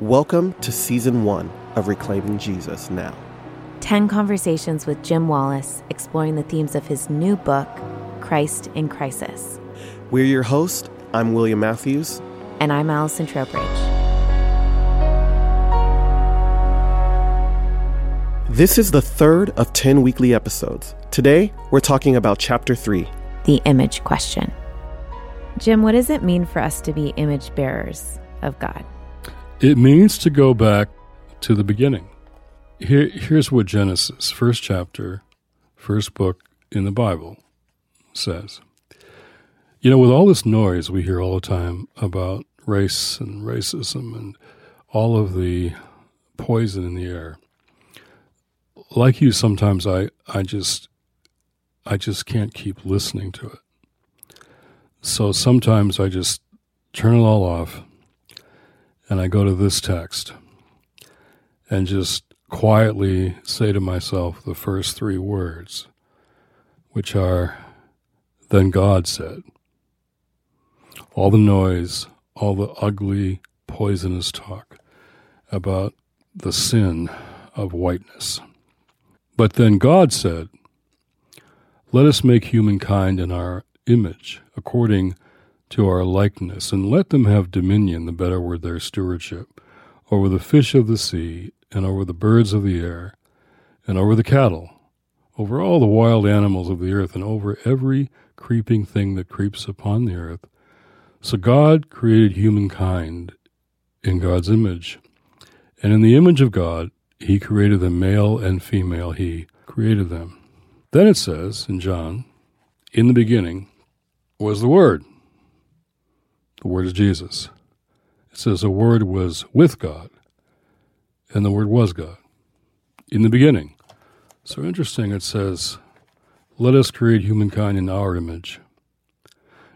Welcome to season one of Reclaiming Jesus Now. 10 conversations with Jim Wallis exploring the themes of his new book, Christ in Crisis. We're your host. I'm William Matthews. And I'm Allison Trowbridge. This is the third of 10 weekly episodes. Today, we're talking about chapter 3 The Image Question. Jim, what does it mean for us to be image bearers of God? It means to go back to the beginning. Here, here's what Genesis, first chapter, first book in the Bible, says. You know, with all this noise we hear all the time about race and racism and all of the poison in the air, like you, sometimes I, I just, I just can't keep listening to it. So sometimes I just turn it all off and I go to this text and just quietly say to myself the first three words, which are, Then God said. All the noise, all the ugly, poisonous talk about the sin of whiteness. But then God said, Let us make humankind in our image, according to our likeness, and let them have dominion, the better word their stewardship, over the fish of the sea, and over the birds of the air, and over the cattle, over all the wild animals of the earth, and over every creeping thing that creeps upon the earth. So God created humankind in God's image. And in the image of God, he created them male and female, he created them. Then it says in John, in the beginning was the Word, the Word is Jesus. It says the Word was with God, and the Word was God in the beginning. So interesting, it says, Let us create humankind in our image.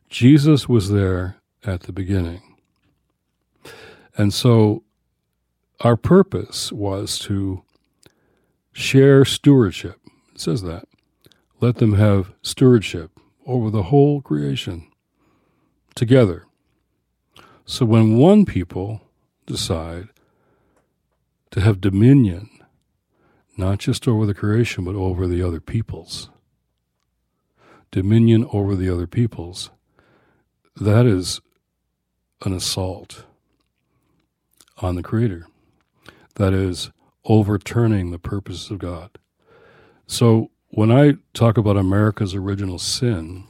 Jesus was there at the beginning. And so our purpose was to share stewardship. It says that. Let them have stewardship over the whole creation together. So when one people decide to have dominion, not just over the creation, but over the other peoples, dominion over the other peoples, that is an assault on the Creator. That is overturning the purposes of God. So when I talk about America's original sin,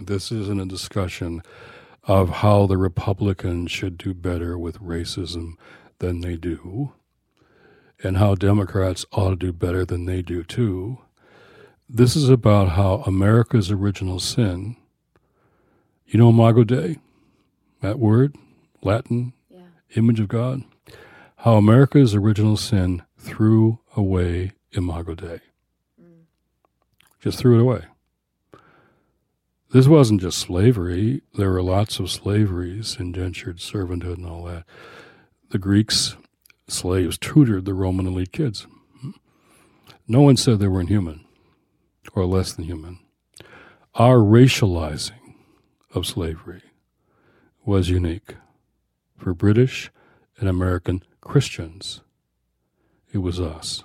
this isn't a discussion of how the Republicans should do better with racism than they do, and how Democrats ought to do better than they do too. This is about how America's original sin, you know, Imago Dei, that word, Latin, yeah. image of God, how America's original sin threw away Imago Dei. Mm. Just threw it away. This wasn't just slavery. There were lots of slaveries, indentured servanthood, and all that. The Greeks, slaves, tutored the Roman elite kids. No one said they weren't human or less than human. Our racializing of slavery was unique for British and American Christians. It was us.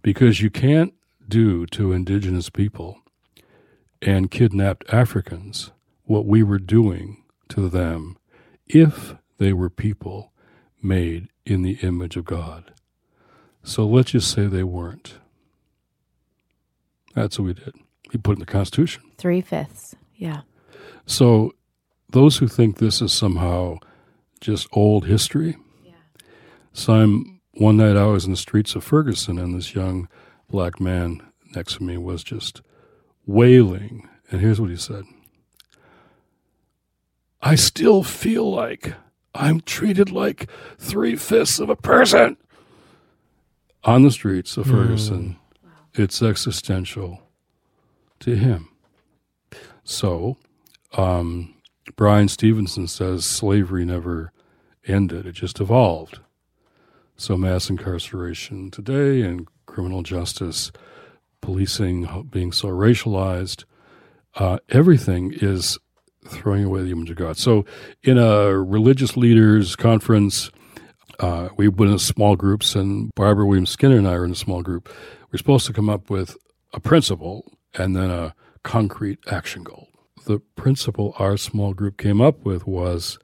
Because you can't do to indigenous people and kidnapped Africans what we were doing to them if they were people made in the image of God. So let's just say they weren't. That's what we did. We put in the Constitution. Three fifths, yeah. So those who think this is somehow just old history, yeah. so I'm, one night I was in the streets of Ferguson and this young black man next to me was just wailing. And here's what he said I still feel like I'm treated like three fifths of a person. On the streets of Ferguson, mm. it's existential to him. So, um, Bryan Stevenson says slavery never ended, it just evolved. So, mass incarceration today and criminal justice policing being so racialized, uh, everything is throwing away the image of God. So, in a religious leaders conference, uh, we went in small groups, and Barbara Williams Skinner and I are in a small group. We're supposed to come up with a principle and then a concrete action goal. The principle our small group came up with was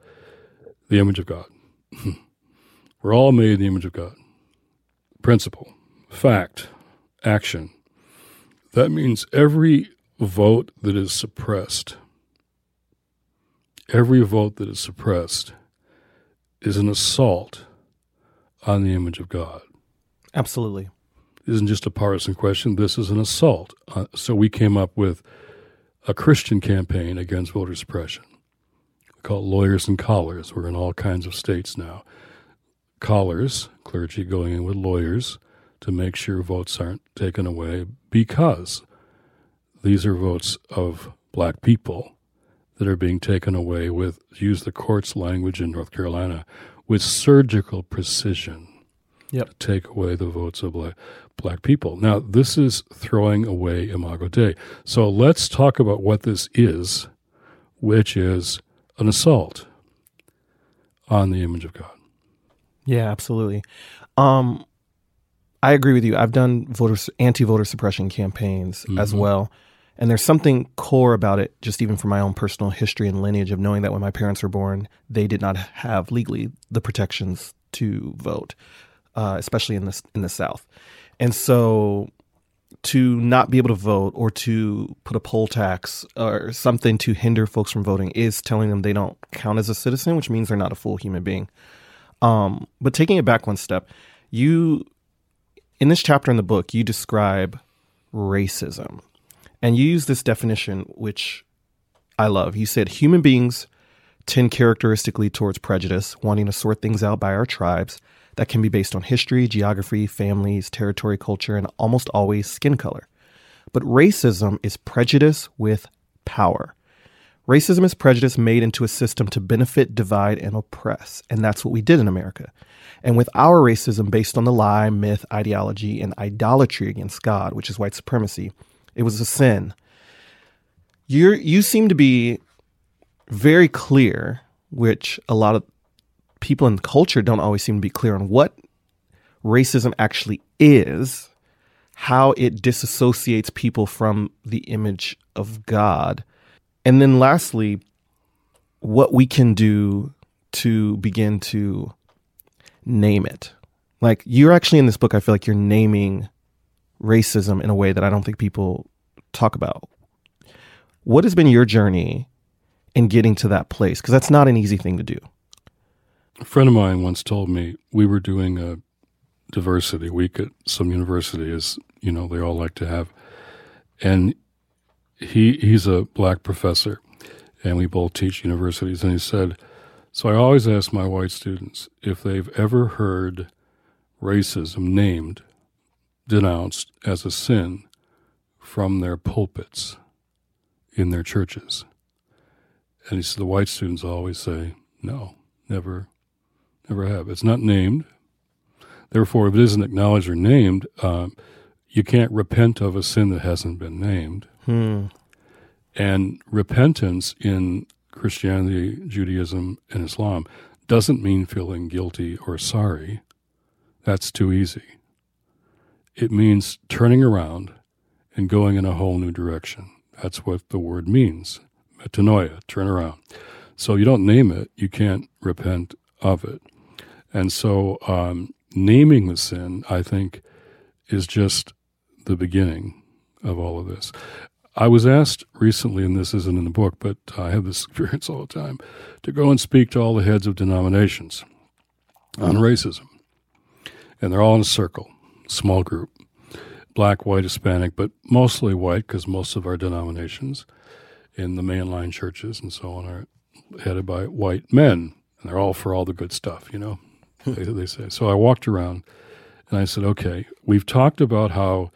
the image of God. We're all made in the image of God. Principle, fact, action. That means every vote that is suppressed, every vote that is suppressed is an assault on the image of God. Absolutely. Isn't just a partisan question. This is an assault. Uh, so we came up with a Christian campaign against voter suppression. We call it Lawyers and Collars. We're in all kinds of states now. Collars, clergy going in with lawyers to make sure votes aren't taken away because these are votes of black people that are being taken away with, use the court's language in North Carolina, with surgical precision yep. to take away the votes of black, black people. Now, this is throwing away Imago Dei. So let's talk about what this is, which is an assault on the image of God. Yeah, absolutely. Um, I agree with you. I've done voter anti-voter suppression campaigns mm-hmm. as well. And there's something core about it, just even from my own personal history and lineage of knowing that when my parents were born, they did not have legally the protections to vote, uh, especially in the in the South. And so, to not be able to vote or to put a poll tax or something to hinder folks from voting is telling them they don't count as a citizen, which means they're not a full human being. Um, but taking it back one step, you in this chapter in the book, you describe racism and you use this definition, which I love. You said human beings tend characteristically towards prejudice, wanting to sort things out by our tribes that can be based on history, geography, families, territory, culture, and almost always skin color. But racism is prejudice with power. Racism is prejudice made into a system to benefit, divide, and oppress. And that's what we did in America. And with our racism based on the lie, myth, ideology, and idolatry against God, which is white supremacy, it was a sin. You you seem to be very clear, which a lot of people in culture don't always seem to be clear on what racism actually is, how it disassociates people from the image of God. And then lastly, what we can do to begin to name it. Like you're actually in this book, I feel like you're naming racism in a way that I don't think people talk about. What has been your journey in getting to that place? Because that's not an easy thing to do. A friend of mine once told me we were doing a diversity week at some university, as you know, they all like to have. And he he's a black professor, and we both teach universities. And he said, so I always ask my white students if they've ever heard racism named denounced as a sin from their pulpits in their churches. And he the white students always say, no, never, never have. It's not named. Therefore, if it isn't acknowledged or named, uh, you can't repent of a sin that hasn't been named. Hmm. And repentance in Christianity, Judaism, and Islam doesn't mean feeling guilty or sorry. That's too easy. It means turning around and going in a whole new direction. That's what the word means. Metanoia, turn around. So you don't name it, you can't repent of it. And so um, naming the sin, I think, is just the beginning of all of this. I was asked recently, and this isn't in the book, but I have this experience all the time, to go and speak to all the heads of denominations on mm. racism. And they're all in a circle small group black, white, Hispanic, but mostly white because most of our denominations in the mainline churches and so on are headed by white men. And they're all for all the good stuff, you know, hmm. they, they say. So I walked around and I said, okay, we've talked about how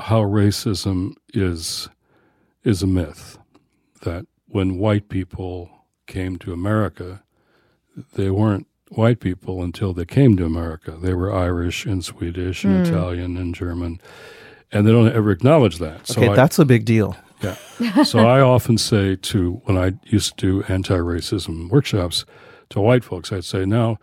how racism is is a myth that when white people came to America, they weren't white people until they came to America. They were Irish and Swedish and mm. Italian and German, and they don't ever acknowledge that. Okay, so that's a big deal. Yeah. so I often say to when I used to do anti-racism workshops to white folks, I'd say, now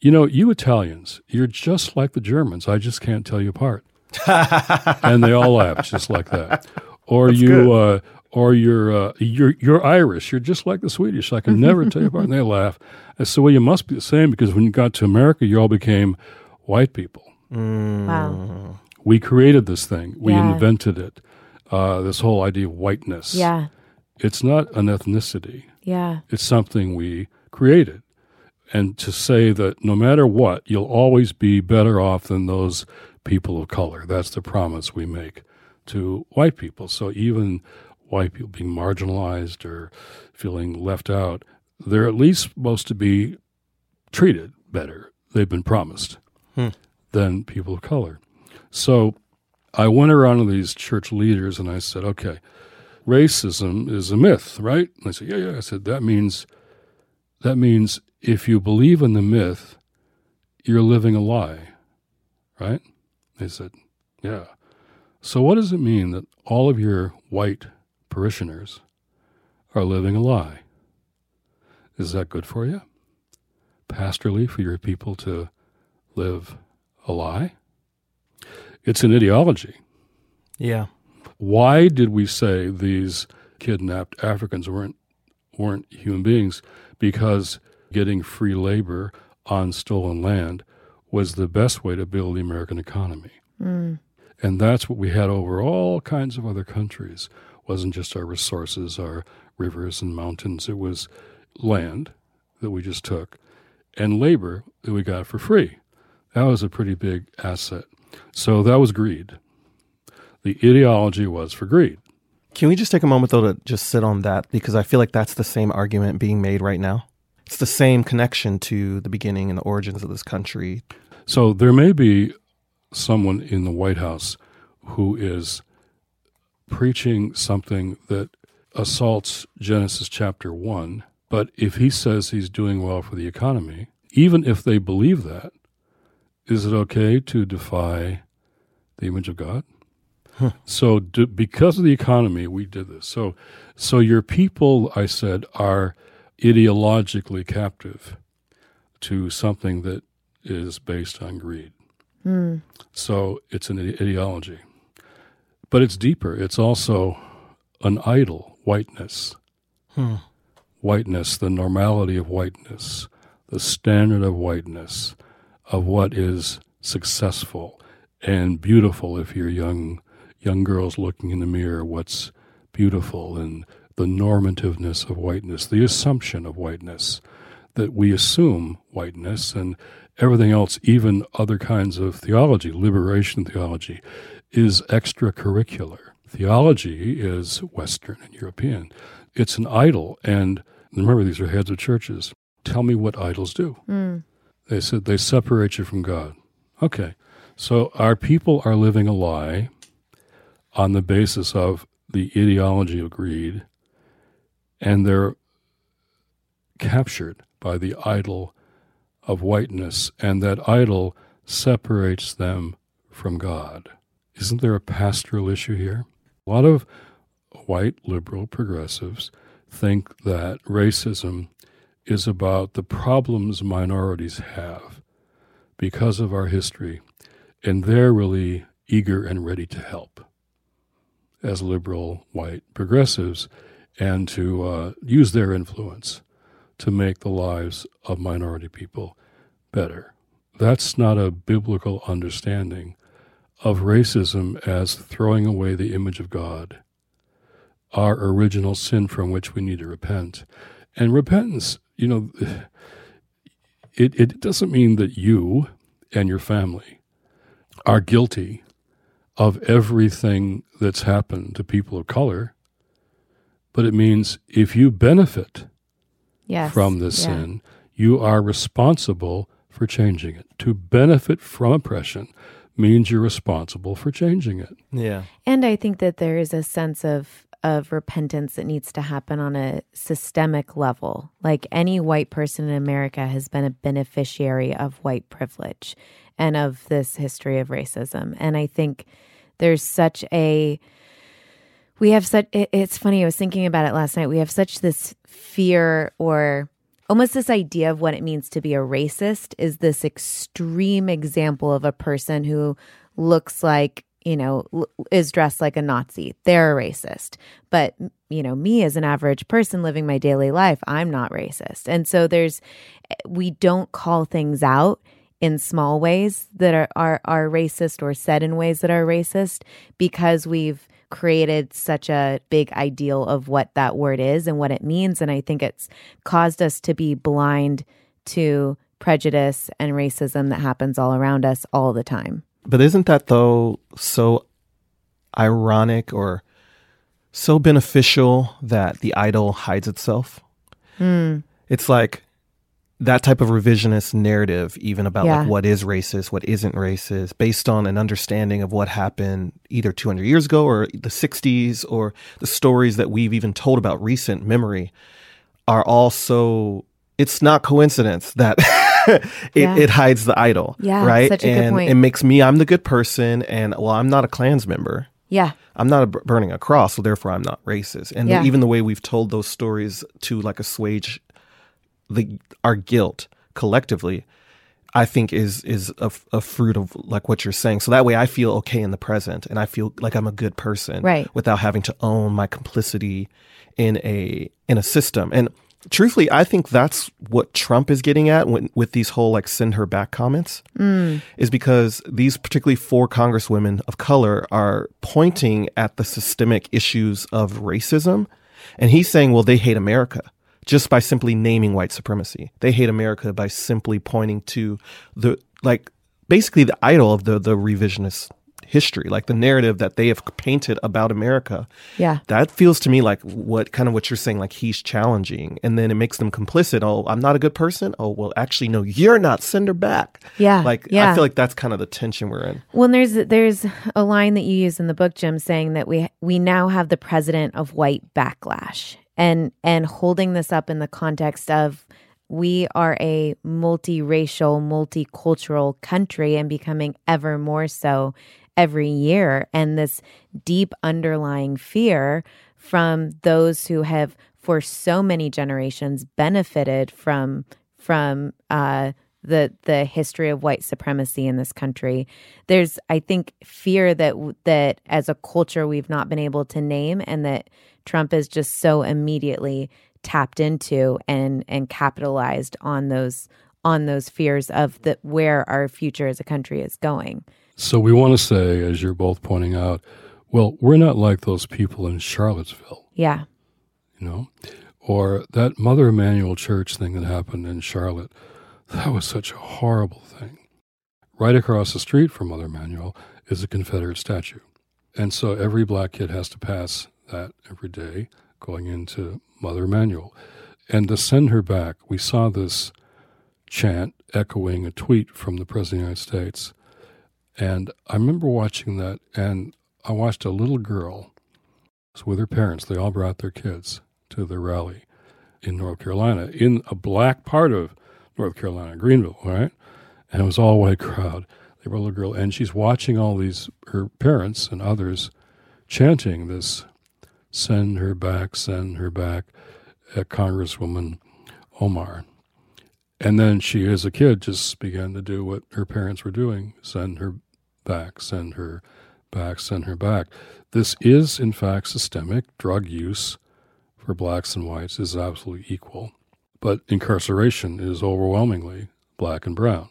you know, you Italians, you're just like the Germans. I just can't tell you apart. And they all laugh just like that. Or That's you, uh, or you're uh, you're you're Irish. You're just like the Swedish. I can never tell you apart. And they laugh. I said, well, you must be the same because when you got to America, you all became white people. Wow. We created this thing. We Yeah. invented it. Uh, this whole idea of whiteness. Yeah. It's not an ethnicity. Yeah. It's something we created. And to say that no matter what, you'll always be better off than those people of color. That's the promise we make to white people. So even white people being marginalized or feeling left out, they're at least supposed to be treated better. They've been promised Hmm. than people of color. So I went around to these church leaders and I said, okay, racism is a myth, right? And they said, yeah, yeah. I said, that means, that means if you believe in the myth, you're living a lie, right? They said, yeah. So what does it mean that all of your white parishioners are living a lie? Is that good for you? Pastorally, for your people to live a lie? It's an ideology. Yeah. Why did we say these kidnapped Africans weren't weren't human beings? Because getting free labor on stolen land was the best way to build the American economy. Mm. And that's what we had over all kinds of other countries. It wasn't just our resources, our rivers and mountains. It was land that we just took and labor that we got for free. That was a pretty big asset. So that was greed. The ideology was for greed. Can we just take a moment though to just sit on that because I feel like that's the same argument being made right now. It's the same connection to the beginning and the origins of this country. So there may be someone in the White House who is preaching something that assaults Genesis chapter 1, but if he says he's doing well for the economy, even if they believe that, is it okay to defy the image of God? So, do, because of the economy, we did this. So, so your people, I said, are ideologically captive to something that is based on greed. Hmm. So it's an ideology. But it's deeper. It's also an idol, whiteness. Hmm. Whiteness, the normality of whiteness, the standard of whiteness, of what is successful and beautiful if you're young young girls looking in the mirror, what's beautiful and the normativeness of whiteness, the assumption of whiteness that we assume whiteness and everything else, even other kinds of theology, liberation theology, is extracurricular. Theology is Western and European. It's an idol. And remember, these are heads of churches. Tell me what idols do. Hmm. They said they separate you from God. Okay. So our people are living a lie on the basis of the ideology of greed, and they're captured by the idol of whiteness, and that idol separates them from God. Isn't there a pastoral issue here? A lot of white liberal progressives think that racism is about the problems minorities have because of our history, and they're really eager and ready to help as liberal white progressives and to uh, use their influence to make the lives of minority people better. That's not a biblical understanding of racism as throwing away the image of God, our original sin from which we need to repent. And repentance, you know, it, it doesn't mean that you and your family are guilty of everything that's happened to people of color, but it means if you benefit Yes. from this Yeah. sin, you are responsible for changing it. To benefit from oppression means you're responsible for changing it. Yeah. And I think that there is a sense of of repentance that needs to happen on a systemic level. Like any white person in America has been a beneficiary of white privilege and of this history of racism. And I think there's such a we have such it, it's funny i was thinking about it last night. We have such this fear or almost this idea of what it means to be a racist is this extreme example of a person who looks like you know is dressed like a nazi. They're a racist. But you know me as an average person living my daily life i'm not racist. And so there's we don't call things out in small ways that are, are are racist or said in ways that are racist because we've created such a big ideal of what that word is and what it means. And I think it's caused us to be blind to prejudice and racism that happens all around us all the time. But isn't that, though, so ironic or so beneficial that the idol hides itself? Mm. It's like that type of revisionist narrative, even about Yeah. like what is racist, what isn't racist, based on an understanding of what happened either 200 years ago or the 60s or the stories that we've even told about recent memory, are also. It's not coincidence that it, Yeah. it hides the idol, Yeah, right? such a good and it makes me I'm the good person, and well, I'm not a Klans member. Yeah. I'm not a burning a cross, so therefore I'm not racist. And Yeah. even the way we've told those stories to like assuage the our guilt collectively, I think is is a, a fruit of like what you're saying. So that way I feel okay in the present, and I feel like I'm a good person, Right. Without having to own my complicity in a in a system. And truthfully, I think that's what Trump is getting at when, with these whole like send her back comments mm. is because these particularly four congresswomen of color are pointing at the systemic issues of racism. And he's saying, well, they hate America just by simply naming white supremacy. They hate America by simply pointing to the, like, basically the idol of the, the revisionist history, like the narrative that they have painted about America. Yeah. That feels to me like what kind of what you're saying, like he's challenging. And then it makes them complicit. Oh, I'm not a good person. Oh, well, actually, no, you're not. Send her back. Yeah, Like, yeah. I feel like that's kind of the tension we're in. Well, there's there's a line that you use in the book, Jim, saying that we we now have the president of white backlash, and and holding this up in the context of we are a multiracial, multicultural country, and becoming ever more so every year, and this deep underlying fear from those who have for so many generations benefited from from uh, the the history of white supremacy in this country. There's, I think, fear that that as a culture we've not been able to name, and that Trump is just so immediately tapped into and and capitalized on those on those fears of that where our future as a country is going. So we want to say, as you're both pointing out, well, we're not like those people in Charlottesville, Yeah, you know, or that Mother Emanuel Church thing that happened in Charlotte. That was such a horrible thing. Right across the street from Mother Emanuel is a Confederate statue. And so every black kid has to pass that every day going into Mother Emanuel. And to send her back, we saw this chant echoing a tweet from the President of the United States. And I remember watching that, and I watched a little girl with her parents. They all brought their kids to the rally in North Carolina, in a black part of North Carolina, Greenville, right? And it was all white crowd. They brought a little girl, and she's watching all these, her parents and others chanting this send her back, send her back, at Congresswoman Omar. And then she, as a kid, just began to do what her parents were doing send her back, send her back, send her back. This is, in fact, systemic. Drug use for blacks and whites is absolutely equal, but incarceration is overwhelmingly black and brown.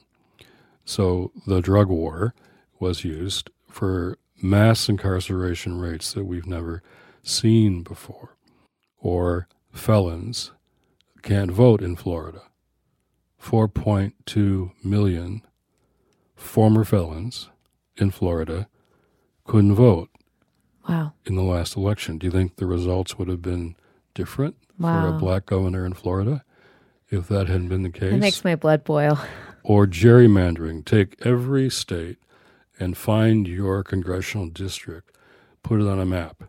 So the drug war was used for mass incarceration rates that we've never seen before, or felons can't vote in Florida. 4.2 million former felons in Florida couldn't vote wow, in the last election. Do you think the results would have been different for a black governor in Florida if that hadn't been the case? it makes my blood boil. or gerrymandering. Take every state and find your congressional district, put it on a map.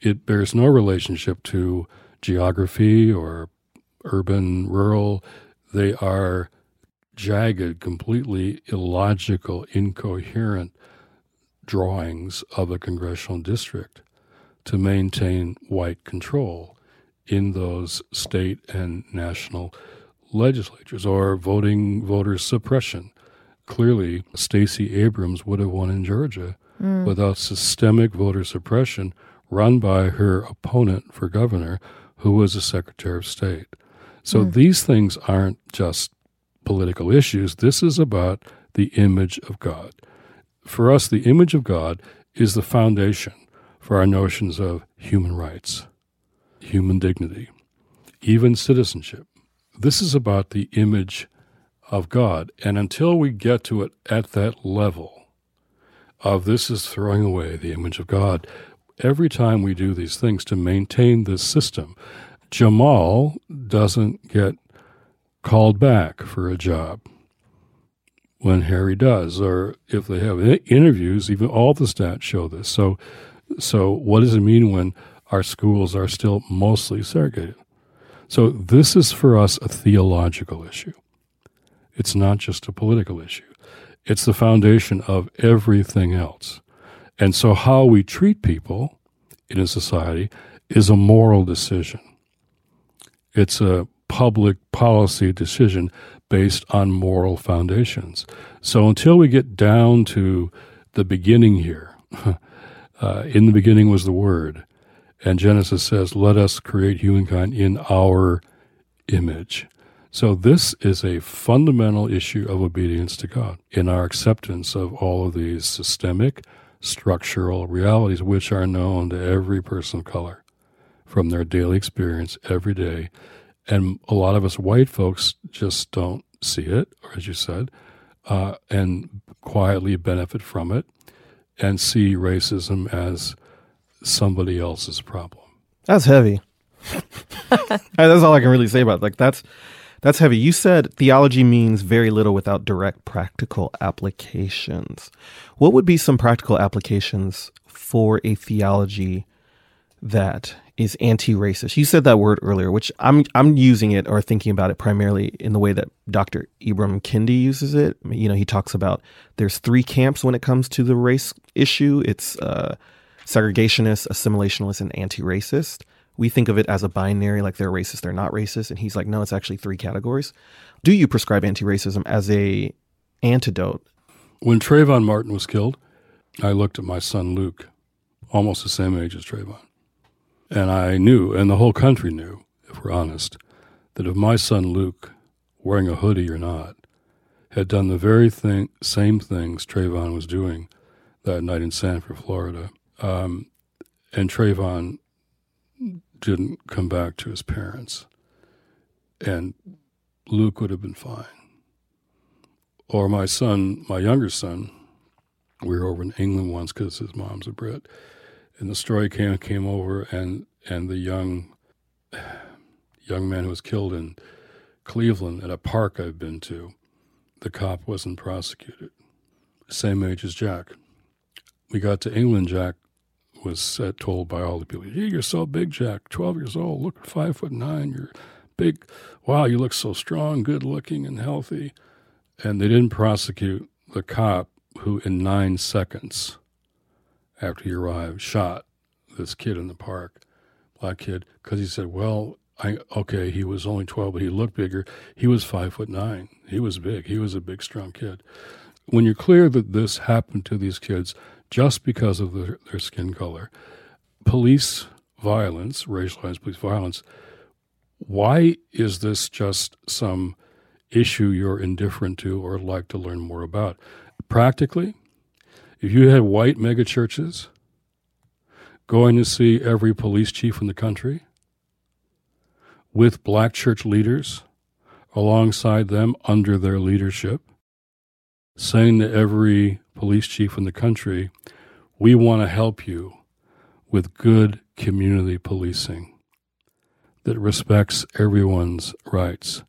It bears no relationship to geography or urban, rural. They are jagged, completely illogical, incoherent drawings of a congressional district to maintain white control in those state and national legislatures or voting voter suppression. Clearly, Stacey Abrams would have won in Georgia mm. without systemic voter suppression run by her opponent for governor, who was a Secretary of State. So mm. these things aren't just political issues. This is about the image of God. For us, the image of God is the foundation for our notions of human rights, human dignity, even citizenship. This is about the image of God. And until we get to it at that level of this is throwing away the image of God, every time we do these things to maintain this system, Jamal doesn't get called back for a job when Harry does, or if they have interviews, even all the stats show this. So, so what does it mean when our schools are still mostly segregated? So this is for us a theological issue. It's not just a political issue. It's the foundation of everything else. And so how we treat people in a society is a moral decision. It's a public policy decision based on moral foundations. So until we get down to the beginning here, uh, in the beginning was the Word, and Genesis says, let us create humankind in our image. So this is a fundamental issue of obedience to God in our acceptance of all of these systemic, structural realities which are known to every person of color from their daily experience every day and a lot of us white folks just don't see it, or as you said, uh, and quietly benefit from it and see racism as somebody else's problem. That's heavy. that's all I can really say about it. Like that's that's heavy. You said theology means very little without direct practical applications. What would be some practical applications for a theology that is anti-racist. You said that word earlier, which I'm I'm using it or thinking about it primarily in the way that Dr. Ibram Kendi uses it. You know, he talks about there's three camps when it comes to the race issue. It's uh, segregationist, assimilationist, and anti-racist. We think of it as a binary, like they're racist, they're not racist, and he's like, no, it's actually three categories. Do you prescribe anti-racism as a antidote? When Trayvon Martin was killed, I looked at my son Luke, almost the same age as Trayvon and I knew, and the whole country knew, if we're honest, that if my son Luke, wearing a hoodie or not, had done the very thing, same things Trayvon was doing that night in Sanford, Florida, um, and Trayvon didn't come back to his parents, and Luke would have been fine. Or my son, my younger son, we were over in England once because his mom's a Brit and the story came came over, and and the young young man who was killed in Cleveland at a park I've been to, the cop wasn't prosecuted. Same age as Jack. We got to England. Jack was told by all the people, hey, "You're so big, Jack. Twelve years old. Look, five foot nine. You're big. Wow, you look so strong, good looking, and healthy." And they didn't prosecute the cop who, in nine seconds, after he arrived, shot this kid in the park, black kid, because he said, "Well, I okay, he was only twelve, but he looked bigger. He was five foot nine. He was big. He was a big, strong kid." When you're clear that this happened to these kids just because of their, their skin color, police violence, racialized police violence, why is this just some issue you're indifferent to or like to learn more about? Practically, if you had white megachurches going to see every police chief in the country with black church leaders alongside them under their leadership, saying to every police chief in the country, we want to help you with good community policing that respects everyone's rights.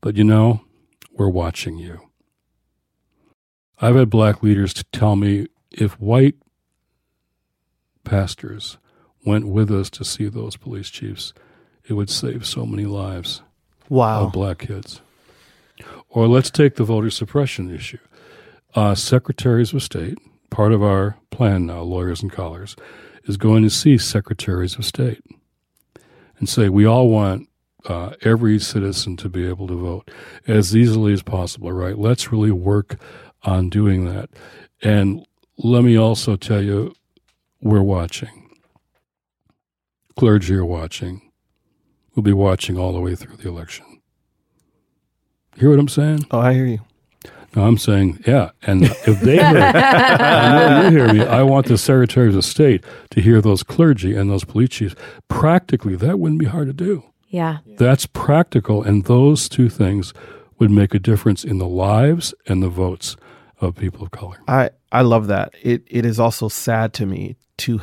But you know, we're watching you. I've had black leaders tell me if white pastors went with us to see those police chiefs, it would save so many lives wow. of black kids. Or let's take the voter suppression issue. Uh, secretaries of state, part of our plan now, lawyers and collars, is going to see secretaries of state and say, we all want uh, every citizen to be able to vote as easily as possible, right? Let's really work on doing that. And let me also tell you, we're watching. Clergy are watching. We'll be watching all the way through the election. Hear what I'm saying? Oh, I hear you. No, I'm saying, yeah. And if they hear, I know you hear me. I want the secretaries of state to hear those clergy and those police chiefs. Practically, that wouldn't be hard to do. Yeah. That's practical, and those two things would make a difference in the lives and the votes of people of color. I I love that. It it is also sad to me to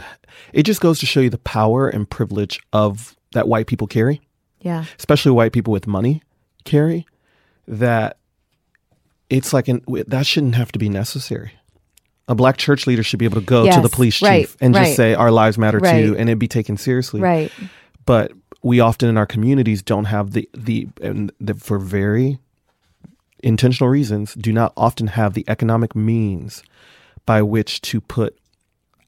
it just goes to show you the power and privilege of that white people carry, Yeah. especially white people with money carry that it's like an that shouldn't have to be necessary. A black church leader should be able to go to the police chief right, and right. just say our lives matter Right. too and it'd be taken seriously. Right. But we often in our communities don't have the the and the, for very intentional reasons do not often have the economic means by which to put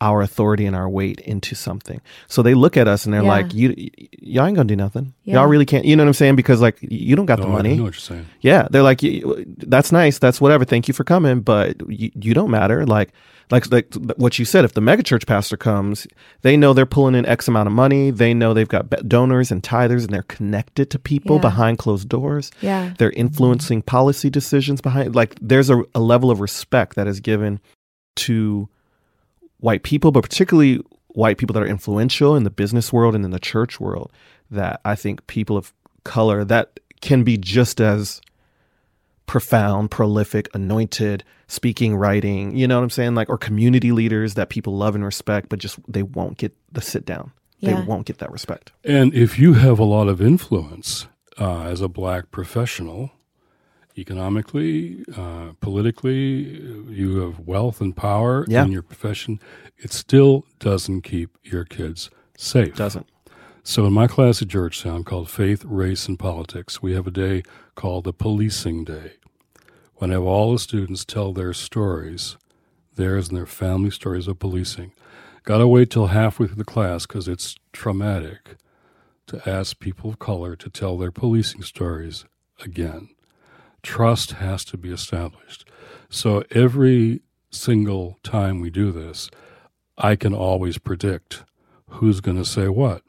our authority and our weight into something. So they look at us and they're Yeah. like, "You, y- y'all ain't gonna do nothing. Yeah. Y'all really can't." You know what I'm saying? Because like you don't got the No, I money. know what you're saying. Yeah, they're like, "Y- "That's nice. That's whatever. Thank you for coming, but you, you don't matter." Like, like, like what you said. If the megachurch pastor comes, they know they're pulling in X amount of money. They know they've got be- donors and tithers, and they're connected to people Yeah. behind closed doors. Yeah. They're influencing policy decisions behind. Like, there's a, a level of respect that is given to white people, but particularly white people that are influential in the business world and in the church world. That I think people of color that can be just as profound, prolific, anointed, speaking, writing, you know what I'm saying? Like, or community leaders that people love and respect, but just they won't get the sit down. Yeah. They won't get that respect. And if you have a lot of influence uh, as a black professional, economically, uh, politically, you have wealth and power Yeah. in your profession, it still doesn't keep your kids safe. Doesn't. So, in my class at Georgetown called Faith, Race, and Politics, we have a day called the Policing Day when I have all the students tell their stories, theirs and their family stories of policing. Got to wait till halfway through the class because it's traumatic to ask people of color to tell their policing stories again. Trust has to be established. So, every single time we do this, I can always predict who's going to say what.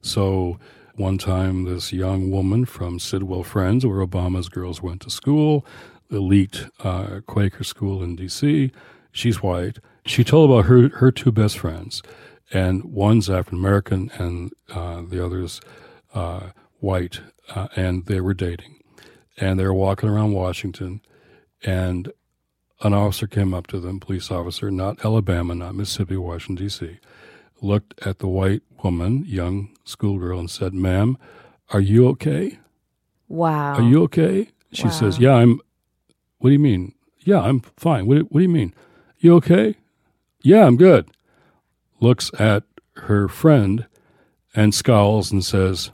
So one time, this young woman from Sidwell Friends, where Obama's girls went to school, elite uh, Quaker school in D.C., she's white. She told about her her two best friends, and one's African American and uh, the other's uh, white, uh, and they were dating, and they were walking around Washington, and an officer came up to them, police officer, not Alabama, not Mississippi, Washington D.C looked at the white woman, young schoolgirl, and said, Ma'am, are you okay? Wow. Are you okay? She Wow. says, Yeah, I'm. What do you mean? Yeah, I'm fine. What, what do you mean? You okay? Yeah, I'm good. Looks at her friend and scowls and says,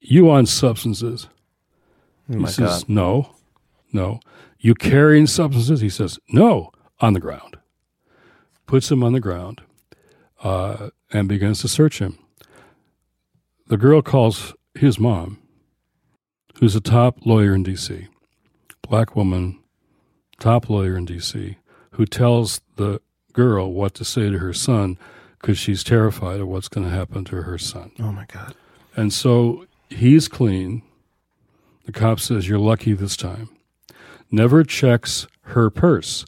You on substances? Oh he says, God. No, no. You carrying substances? He says, No, on the ground. Puts him on the ground uh, and begins to search him. The girl calls his mom, who's a top lawyer in D.C., black woman, top lawyer in D.C., who tells the girl what to say to her son because she's terrified of what's going to happen to her son. Oh my God. And so he's clean. The cop says, You're lucky this time. Never checks her purse,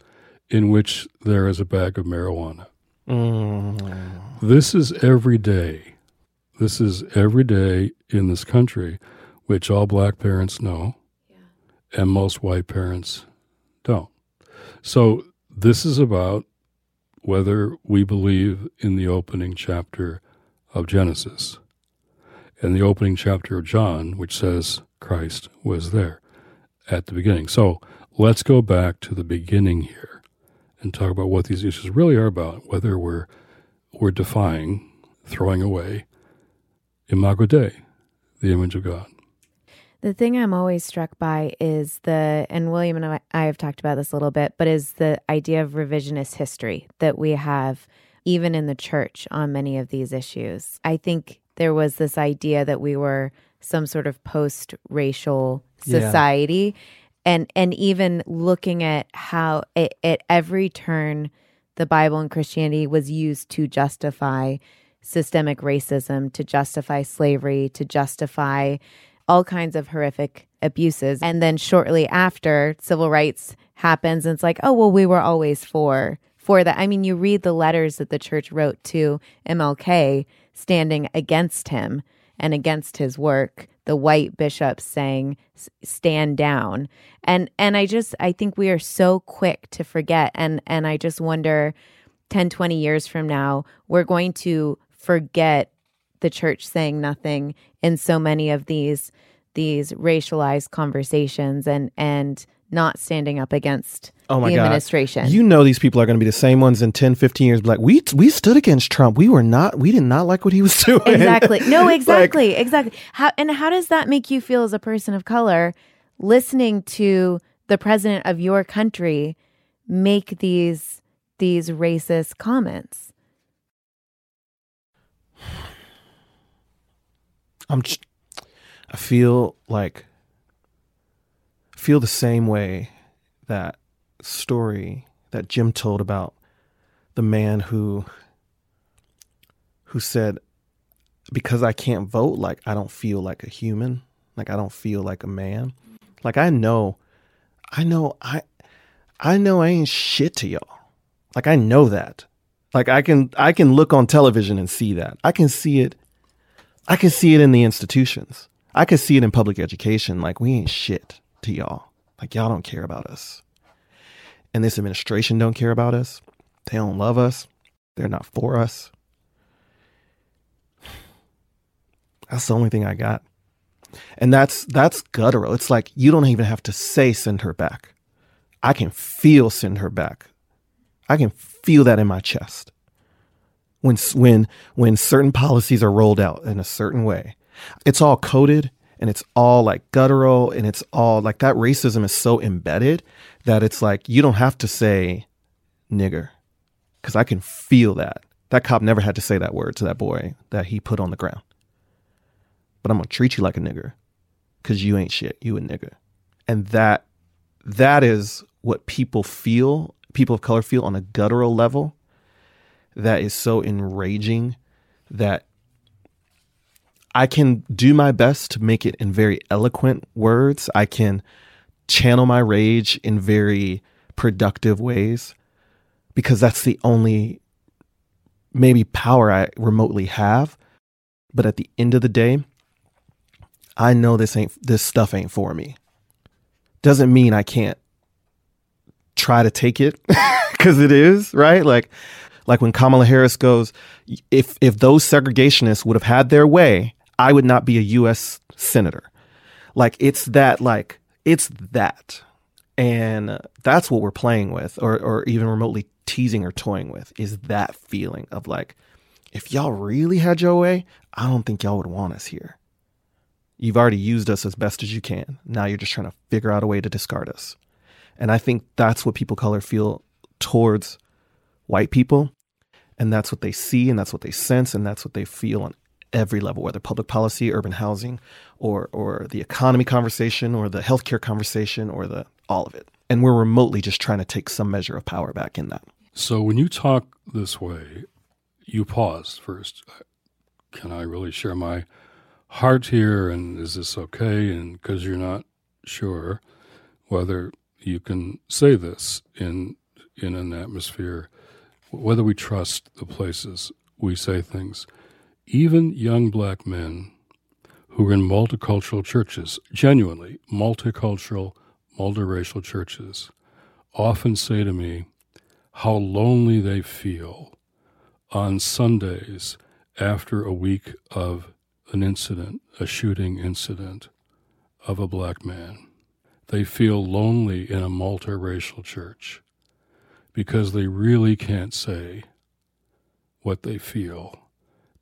in which there is a bag of marijuana. Mm. This is every day. This is every day in this country, which all black parents know, and most white parents don't. So this is about whether we believe in the opening chapter of Genesis and the opening chapter of John, which says Christ was there at the beginning. So let's go back to the beginning here and talk about what these issues really are about, whether we're we're defying, throwing away Imago Dei, the image of God. The thing I'm always struck by is the, and William and I, have talked about this a little bit, but is the idea of revisionist history that we have even in the church on many of these issues. I think there was this idea that we were some sort of post racial Yeah. society. And and even looking at how it, at every turn the Bible and Christianity was used to justify systemic racism, to justify slavery, to justify all kinds of horrific abuses. And then shortly after, civil rights happens, and it's like, oh well, we were always for for that. I mean, you read the letters that the church wrote to MLK standing against him and against his work the white bishops saying stand down. And and i just i think we are so quick to forget and and i just wonder 10 20 years from now we're going to forget the church saying nothing in so many of these these racialized conversations and and not standing up against Oh my the God. administration You know these people are going to be the same ones in 10, 15 years. Like, we we stood against Trump. We were not. We did not like what he was doing. exactly no Like, exactly exactly how and how does that make you feel as a person of color listening to the president of your country make these these racist comments I'm. Just, I feel like. Feel the same way that story that Jim told about the man who. Who said, "Because I can't vote, like I don't feel like a human, like I don't feel like a man, like I know, I know I, I know I ain't shit to y'all, like I know that." Like I can I can look on television and see that. I can see it I can see it in the institutions. I can see it in public education. Like we ain't shit to y'all. Like y'all don't care about us. And this administration don't care about us. They don't love us. They're not for us. That's the only thing I got. And that's that's guttural. It's like you don't even have to say send her back. I can feel send her back. I can feel that in my chest when when when certain policies are rolled out in a certain way. It's all coded and it's all like guttural and it's all like that racism is so embedded that it's like you don't have to say nigger cuz I can feel that. That cop never had to say that word to that boy that he put on the ground. But I'm going to treat you like a nigger cuz you ain't shit. You a nigger. And that that is what people feel, people of color feel on a guttural level that is so enraging that I can do my best to make it in very eloquent words. I can channel my rage in very productive ways because that's the only maybe power I remotely have. But at the end of the day, I know this ain't this stuff ain't for me. Doesn't mean I can't try to take it because it is, right? Like like when Kamala Harris goes, if if those segregationists would have had their way, I would not be a U.S. senator. Like it's that, like it's that, and that's what we're playing with, or or even remotely teasing or toying with, is that feeling of like, if y'all really had your way, I don't think y'all would want us here. You've already used us as best as you can. Now you're just trying to figure out a way to discard us. And I think that's what people color feel towards white people. And that's what they see and that's what they sense and that's what they feel on every level, whether public policy, urban housing, or or the economy conversation, or the healthcare conversation, or the all of it. And we're remotely just trying to take some measure of power back in that. So when you talk this way, you pause first. Can I really share my heart here? And is this okay? And because you're not sure whether you can say this in in an atmosphere, whether we trust the places we say things. Even young black men who are in multicultural churches, genuinely multicultural, multiracial churches, often say to me how lonely they feel on Sundays after a week of an incident, a shooting incident of a black man. They feel lonely in a multiracial church because they really can't say what they feel.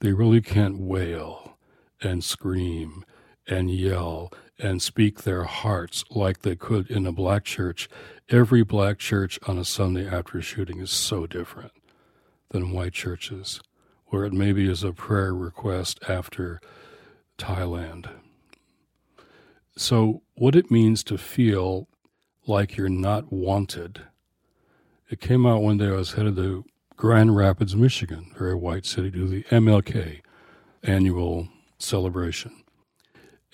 They really can't wail and scream and yell and speak their hearts like they could in a black church. Every black church on a Sunday after shooting is so different than white churches, where it maybe is a prayer request after Thailand So, what it means to feel like you're not wanted. It came out one day I was headed to Grand Rapids, Michigan, very white city, to the MLK annual celebration.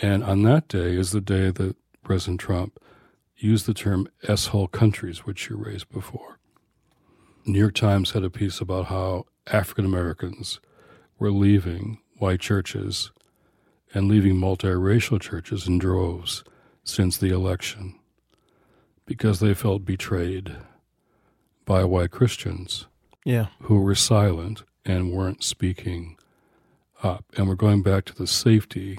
And on that day is the day that President Trump used the term S-hole countries, which you raised before. New York Times had a piece about how African Americans were leaving white churches and leaving multiracial churches in droves since the election because they felt betrayed by white Christians Yeah. who were silent and weren't speaking up. And we're going back to the safety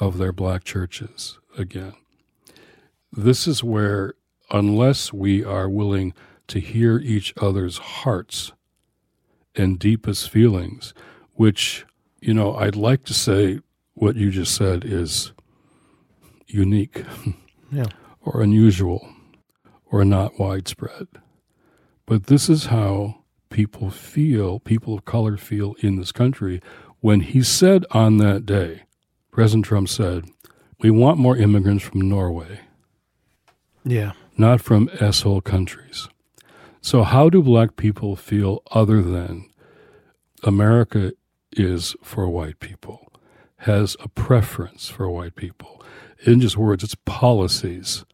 of their black churches again. This is where, unless we are willing to hear each other's hearts and deepest feelings, which, you know, I'd like to say what you just said is unique Yeah. or unusual or not widespread. But this is how people feel, people of color feel in this country. When he said on that day, President Trump said, We want more immigrants from Norway, Yeah. not from S-hole countries. So, how do black people feel other than America is for white people, has a preference for white people? In just words, it's policies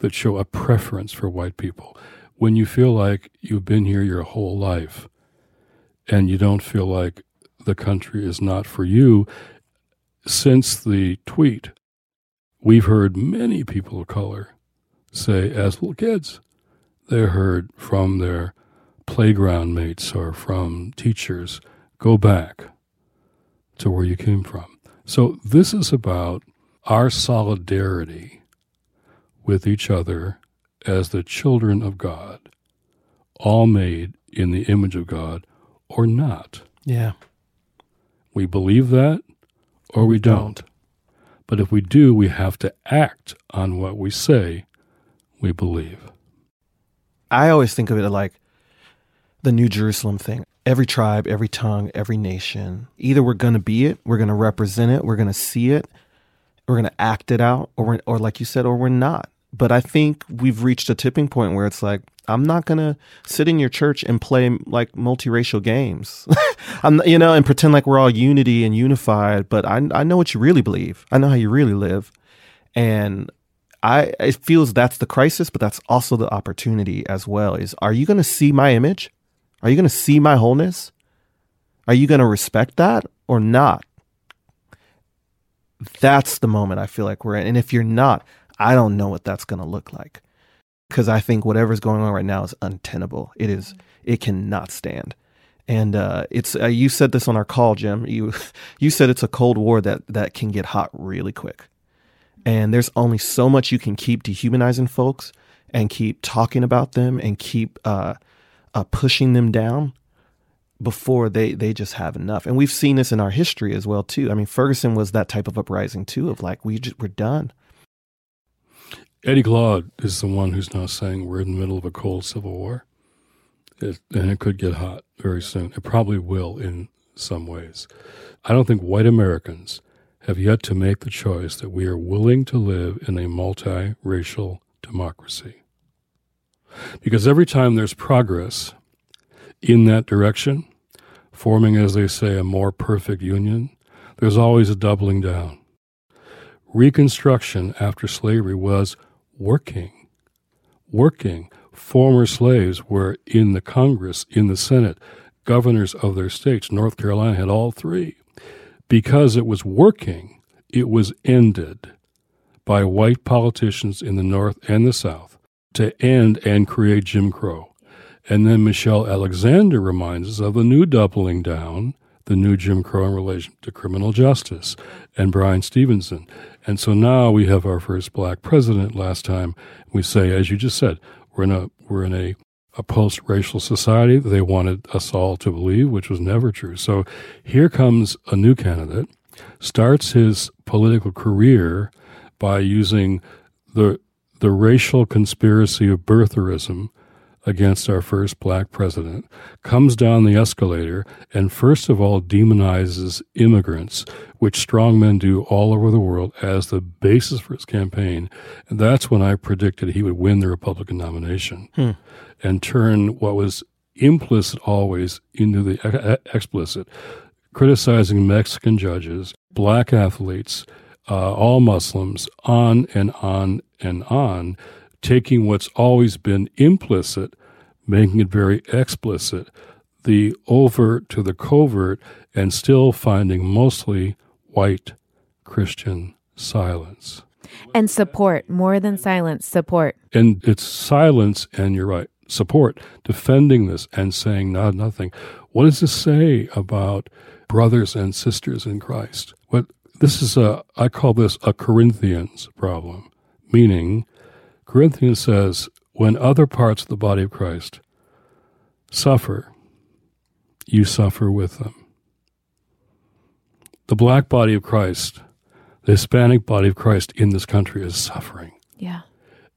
that show a preference for white people. When you feel like you've been here your whole life and you don't feel like the country is not for you, since the tweet, we've heard many people of color say, as little kids, they heard from their playground mates or from teachers, go back to where you came from. So this is about our solidarity with each other as the children of God, all made in the image of God or not. Yeah. We believe that or we don't. But if we do, we have to act on what we say we believe. I always think of it like the New Jerusalem thing. Every tribe, every tongue, every nation. Either we're going to be it, we're going to represent it, we're going to see it, we're going to act it out, or we're, or like you said, or we're not. But I think we've reached a tipping point where it's like I'm not to sit in your church and play like multiracial games. I'm you know and pretend like we're all unity and unified, but I I know what you really believe. I know how you really live. And I it feels that's the crisis, but that's also the opportunity as well. Is are you to see my image? Are you to see my wholeness? Are you to respect that or not? That's the moment I feel like we're in. And if you're not, I don't know what that's going to look like. Cuz I think whatever's going on right now is untenable. It is it cannot stand. And uh, it's uh, you said this on our call, Jim. You you said it's a cold war that that can get hot really quick. And there's only so much you can keep dehumanizing folks and keep talking about them and keep uh, uh, pushing them down before they, they just have enough. And we've seen this in our history as well too. I mean, Ferguson was that type of uprising too, of like we just, we're done. Eddie Glaude is the one who's now saying we're in the middle of a cold civil war, it, and it could get hot very soon. It probably will in some ways. I don't think white Americans have yet to make the choice that we are willing to live in a multiracial democracy. Because every time there's progress in that direction, forming, as they say, a more perfect union, there's always a doubling down. Reconstruction after slavery was working. Working. Former slaves were in the Congress, in the Senate, governors of their states. North Carolina had all three. Because it was working, it was ended by white politicians in the North and the South to end and create Jim Crow. And then Michelle Alexander reminds us of the new doubling down, the new Jim Crow in relation to criminal justice, and Bryan Stevenson. And so now we have our first black president. Last time we say, as you just said, we're in a we're in a, a post-racial society that they wanted us all to believe, which was never true. So here comes a new candidate, starts his political career by using the the racial conspiracy of birtherism against our first black president, comes down the escalator and first of all demonizes immigrants, which strong men do all over the world as the basis for his campaign. And that's when I predicted he would win the Republican nomination Hmm. and turn what was implicit always into the explicit, criticizing Mexican judges, black athletes, uh, all Muslims, on and on and on, taking what's always been implicit, making it very explicit, the overt to the covert, and still finding mostly white Christian silence. And support, more than silence, support. And it's silence, and you're right, support, defending this and saying not nothing. What does this say about brothers and sisters in Christ? What this is a I call this a Corinthians problem, meaning Corinthians says when other parts of the body of Christ suffer, you suffer with them. The black body of Christ, the Hispanic body of Christ in this country is suffering. Yeah.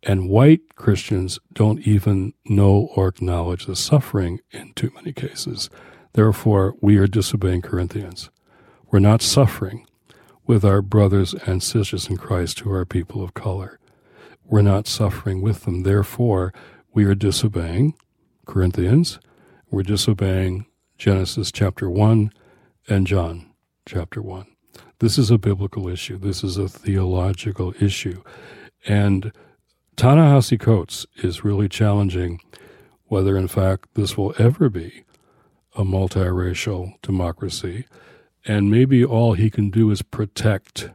And white Christians don't even know or acknowledge the suffering in too many cases. Therefore, we are disobeying Corinthians. We're not suffering with our brothers and sisters in Christ who are people of color. We're not suffering with them. Therefore, we are disobeying Corinthians. We're disobeying Genesis chapter 1 and John chapter 1. This is a biblical issue. This is a theological issue. And Ta-Nehisi Coates is really challenging whether, in fact, this will ever be a multiracial democracy. And maybe all he can do is protect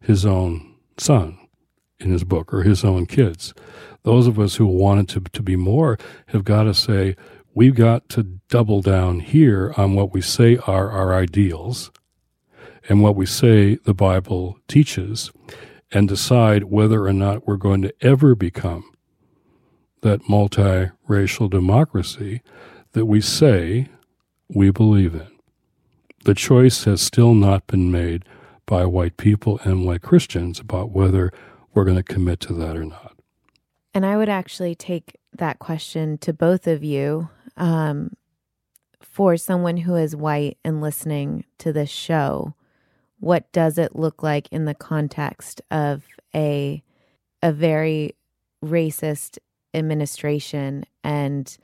his own son in his book or his own kids. Those of us who wanted to, to be more have got to say, we've got to double down here on what we say are our ideals and what we say the Bible teaches and decide whether or not we're going to ever become that multiracial democracy that we say we believe in. The choice has still not been made by white people and white Christians about whether we're going to commit to that or not. And I would actually take that question to both of you um, for someone who is white and listening to this show. What does it look like in the context of a a very racist administration and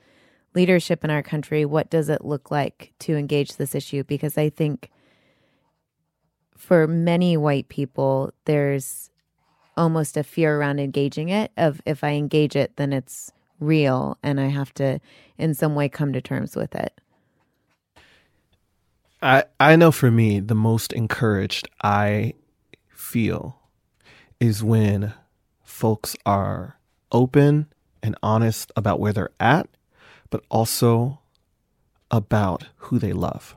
leadership in our country? What does it look like to engage this issue? Because I think for many white people, there's almost a fear around engaging it of if I engage it, then it's real and I have to in some way come to terms with it. I I know for me the most encouraged I feel is when folks are open and honest about where they're at, but also about who they love.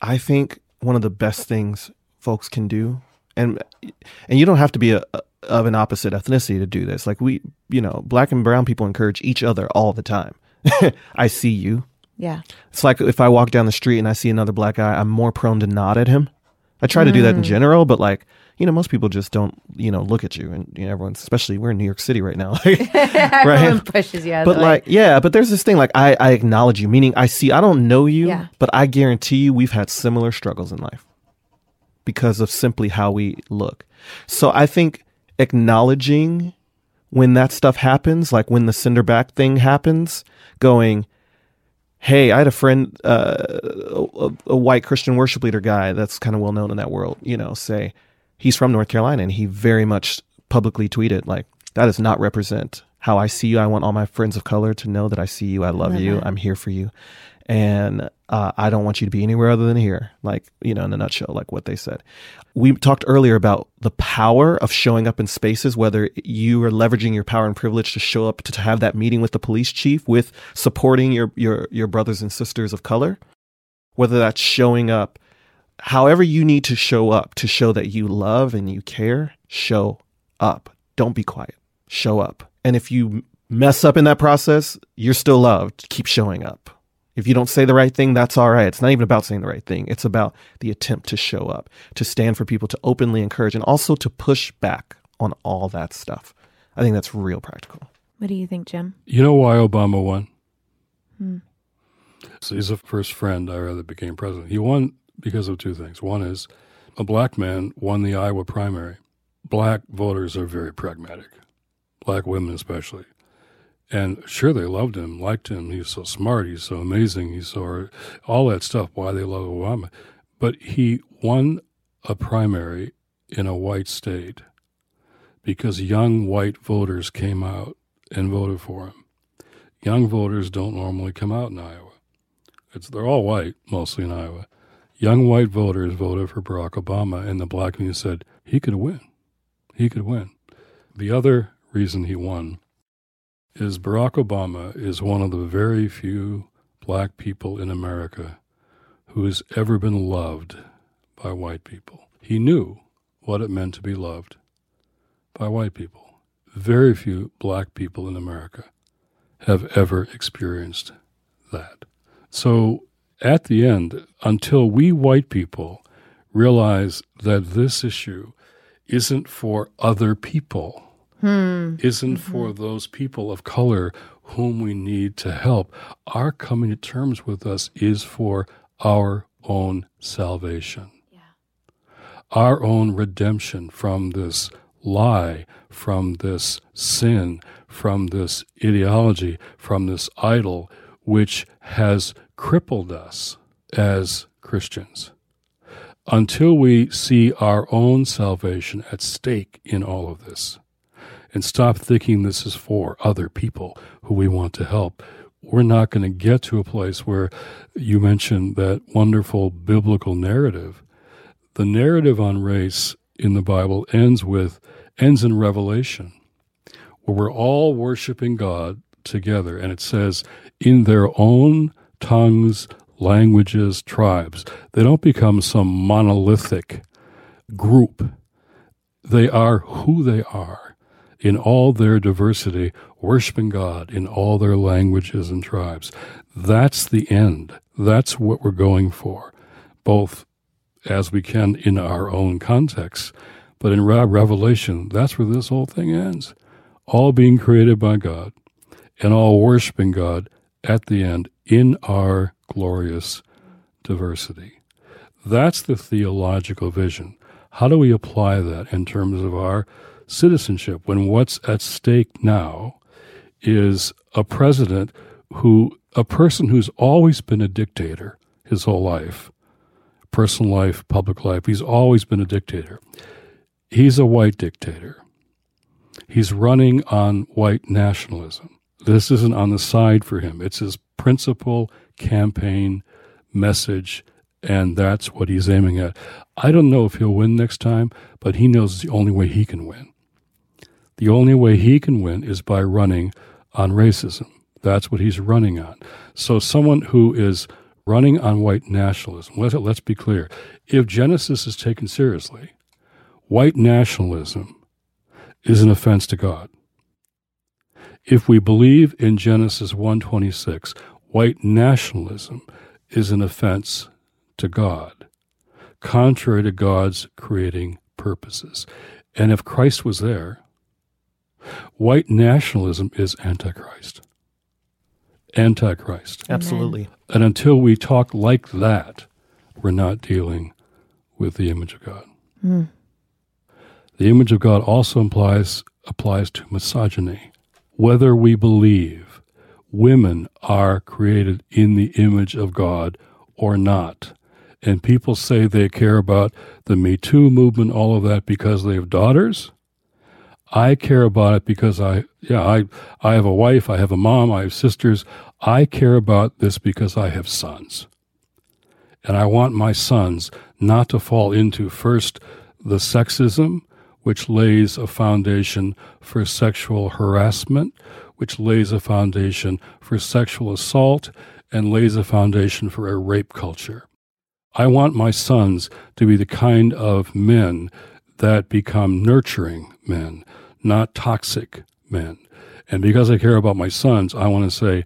I think one of the best things folks can do and and you don't have to be a, of an opposite ethnicity to do this. Like we, you know, black and brown people encourage each other all the time. I see you. Yeah. It's like if I walk down the street and I see another black guy, I'm more prone to nod at him. I try to do that in mm. general, but like, you know, most people just don't, you know, look at you and you know, everyone's, especially we're in New York City right now. Like, Everyone pushes you but like, yeah, but there's this thing like I, I acknowledge you, meaning I see, I don't know you, Yeah. but I guarantee you we've had similar struggles in life because of simply how we look. So I think acknowledging when that stuff happens, like when the send her back thing happens, going, hey, I had a friend, uh, a, a white Christian worship leader guy that's kind of well known in that world, you know, say he's from North Carolina and he very much publicly tweeted, like, that does not represent how I see you. I want all my friends of color to know that I see you. I love, Love you. I'm here for you. And uh, I don't want you to be anywhere other than here. Like, you know, in a nutshell, like what they said. We talked earlier about the power of showing up in spaces, whether you are leveraging your power and privilege to show up to, to have that meeting with the police chief with supporting your, your, your brothers and sisters of color, whether that's showing up however you need to show up to show that you love and you care, show up. Don't be quiet. Show up. And if you mess up in that process, you're still loved. Keep showing up. If you don't say the right thing, that's all right. It's not even about saying the right thing. It's about the attempt to show up, to stand for people, to openly encourage, and also to push back on all that stuff. I think that's real practical. What do you think, Jim? You know why Obama won? Hmm. So he's the first friend I rather became president. He won because of two things. One is a black man won the Iowa primary. Black voters are very pragmatic, black women especially. And sure, they loved him, liked him. He's so smart. He's so amazing. He's so all that stuff. Why they love Obama, but he won a primary in a white state because young white voters came out and voted for him. Young voters don't normally come out in Iowa. It's they're all white, mostly in Iowa. Young white voters voted for Barack Obama, and the black community said he could win. He could win. The other reason he won is Barack Obama is one of the very few black people in America who has ever been loved by white people. He knew what it meant to be loved by white people. Very few black people in America have ever experienced that. So at the end, until we white people realize that this issue isn't for other people, hmm. isn't mm-hmm. for those people of color whom we need to help, our coming to terms with us is for our own salvation, yeah. our own redemption from this lie, from this sin, from this ideology, from this idol, which has crippled us as Christians. Until we see our own salvation at stake in all of this and stop thinking this is for other people who we want to help, we're not going to get to a place where you mentioned that wonderful biblical narrative. The narrative on race in the Bible ends with ends in Revelation, where we're all worshiping God together, and it says, in their own tongues, languages, tribes. They don't become some monolithic group. They are who they are in all their diversity, worshiping God in all their languages and tribes. That's the end. That's what we're going for, both as we can in our own context, but in Revelation, that's where this whole thing ends. All being created by God and all worshiping God at the end in our glorious diversity. That's the theological vision. How do we apply that in terms of our citizenship when what's at stake now is a president who, a person who's always been a dictator his whole life, personal life, public life, he's always been a dictator. He's a white dictator. He's running on white nationalism. This isn't on the side for him. It's his principal campaign message, and that's what he's aiming at. I don't know if he'll win next time, but he knows it's the only way he can win. The only way he can win is by running on racism. That's what he's running on. So, someone who is running on white nationalism, let, let's be clear. If Genesis is taken seriously, white nationalism is an offense to God. If we believe in Genesis 1:26, white nationalism is an offense to God, contrary to God's creating purposes. And if Christ was there, White nationalism is antichrist. Antichrist. Absolutely. And until we talk like that, we're not dealing with the image of God. Mm. The image of God also implies applies to misogyny. Whether we believe women are created in the image of God or not. And people say they care about the Me Too movement, all of that, because they have daughters. I care about it because I, yeah, I, I have a wife, I have a mom, I have sisters. I care about this because I have sons. And I want my sons not to fall into first the sexism, which lays a foundation for sexual harassment, which lays a foundation for sexual assault, and lays a foundation for a rape culture. I want my sons to be the kind of men that become nurturing men, not toxic men. And because I care about my sons, I want to say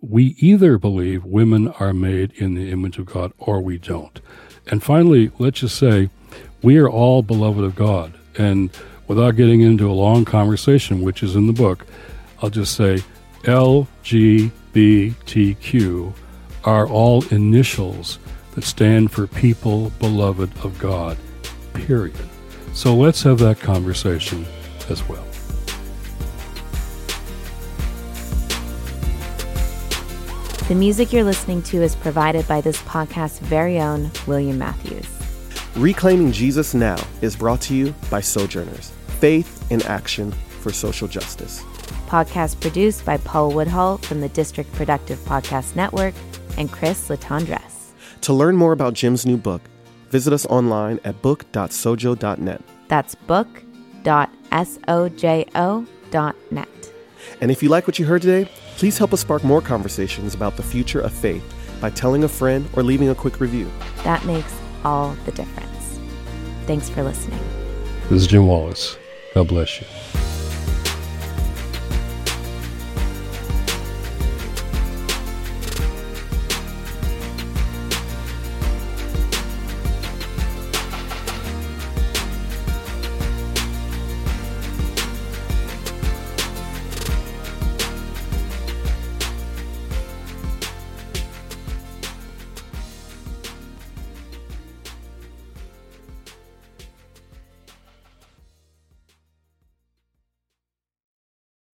we either believe women are made in the image of God or we don't. And finally, let's just say we are all beloved of God. And without getting into a long conversation, which is in the book, I'll just say LGBTQ are all initials that stand for people beloved of God, period. So let's have that conversation as well. The music you're listening to is provided by this podcast's very own William Matthews. Reclaiming Jesus Now is brought to you by Sojourners, faith in action for social justice. Podcast produced by Paul Woodhull from the District Productive Podcast Network and Chris Latondres. To learn more about Jim's new book, visit us online at book.sojo.net. That's book.sojo.net. And if you like what you heard today, please help us spark more conversations about the future of faith by telling a friend or leaving a quick review. That makes all the difference. Thanks for listening. This is Jim Wallis. God bless you.